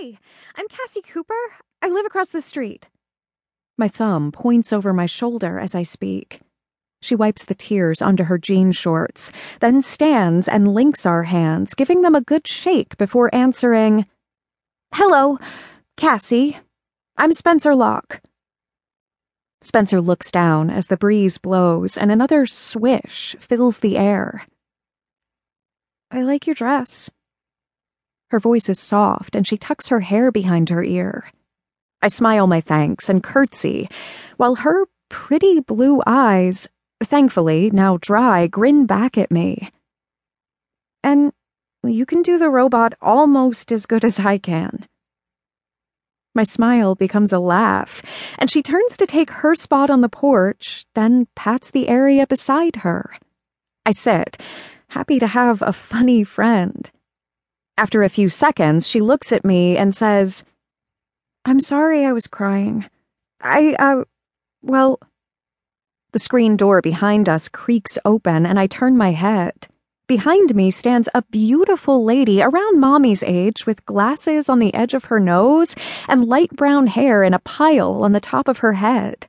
Hi, I'm Cassie Cooper. I live across the street. My thumb points over my shoulder as I speak. She wipes the tears onto her jean shorts, then stands and links our hands, giving them a good shake before answering, Hello, Cassie. I'm Spencer Locke. Spencer looks down as the breeze blows and another swish fills the air. I like your dress. Her voice is soft and she tucks her hair behind her ear. I smile my thanks and curtsy, while her pretty blue eyes, thankfully now dry, grin back at me. And you can do the robot almost as good as I can. My smile becomes a laugh, and she turns to take her spot on the porch, then pats the area beside her. I sit, happy to have a funny friend. After a few seconds, she looks at me and says, I'm sorry I was crying. I, uh, well. The screen door behind us creaks open, and I turn my head. Behind me stands a beautiful lady around mommy's age with glasses on the edge of her nose and light brown hair in a pile on the top of her head.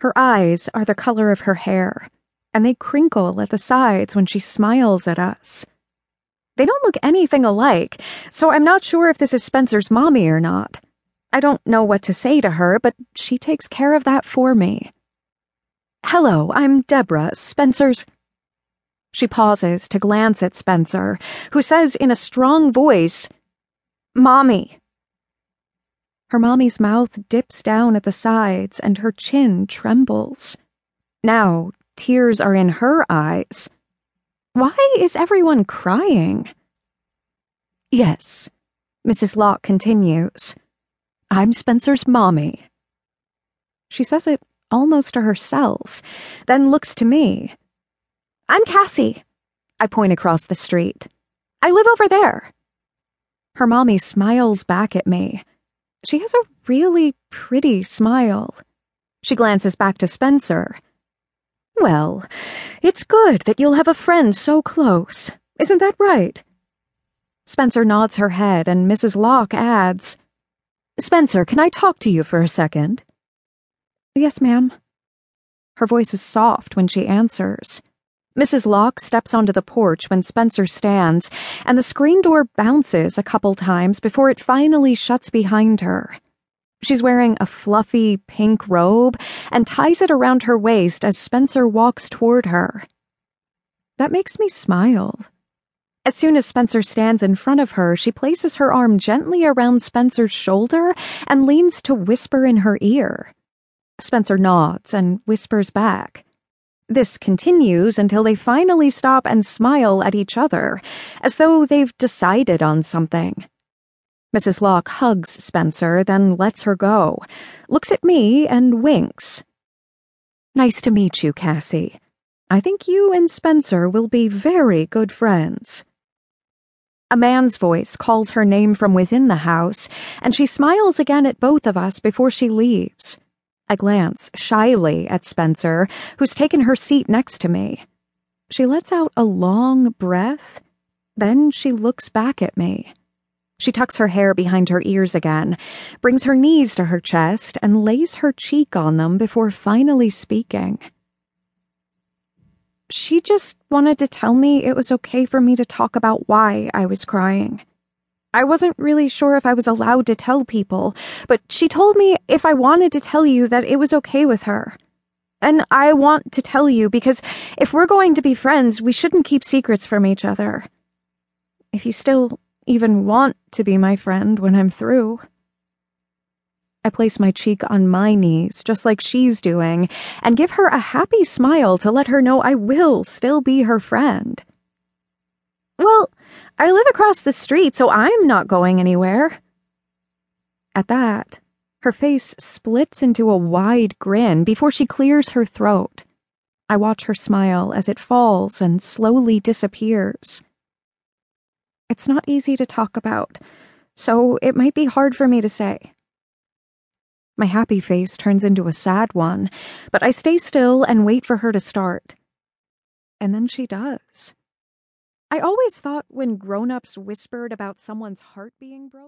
Her eyes are the color of her hair, and they crinkle at the sides when she smiles at us. They don't look anything alike, so I'm not sure if this is Spencer's mommy or not. I don't know what to say to her, but she takes care of that for me. Hello, I'm Deborah, Spencer's. She pauses to glance at Spencer, who says in a strong voice, Mommy. Her mommy's mouth dips down at the sides and her chin trembles. Now, tears are in her eyes. Why is everyone crying? Yes, Mrs. Locke continues. I'm Spencer's mommy. She says it almost to herself, then looks to me. I'm Cassie. I point across the street. I live over there. Her mommy smiles back at me. She has a really pretty smile. She glances back to Spencer. Well, it's good that you'll have a friend so close. Isn't that right? Spencer nods her head, and Mrs. Locke adds, Spencer, can I talk to you for a second? Yes, ma'am. Her voice is soft when she answers. Mrs. Locke steps onto the porch when Spencer stands, and the screen door bounces a couple times before it finally shuts behind her. She's wearing a fluffy pink robe and ties it around her waist as Spencer walks toward her. That makes me smile. As soon as Spencer stands in front of her, she places her arm gently around Spencer's shoulder and leans to whisper in her ear. Spencer nods and whispers back. This continues until they finally stop and smile at each other, as though they've decided on something. Mrs. Locke hugs Spencer, then lets her go, looks at me, and winks. Nice to meet you, Cassie. I think you and Spencer will be very good friends. A man's voice calls her name from within the house, and she smiles again at both of us before she leaves. I glance shyly at Spencer, who's taken her seat next to me. She lets out a long breath, then she looks back at me. She tucks her hair behind her ears again, brings her knees to her chest, and lays her cheek on them before finally speaking. She just wanted to tell me it was okay for me to talk about why I was crying. I wasn't really sure if I was allowed to tell people, but she told me if I wanted to tell you that it was okay with her. And I want to tell you because if we're going to be friends, we shouldn't keep secrets from each other. If you still even want to be my friend when I'm through. I place my cheek on my knees, just like she's doing, and give her a happy smile to let her know I will still be her friend. Well, I live across the street, so I'm not going anywhere. At that, her face splits into a wide grin before she clears her throat. I watch her smile as it falls and slowly disappears. It's not easy to talk about, so it might be hard for me to say. My happy face turns into a sad one, but I stay still and wait for her to start. And then she does. I always thought when grown ups whispered about someone's heart being broken,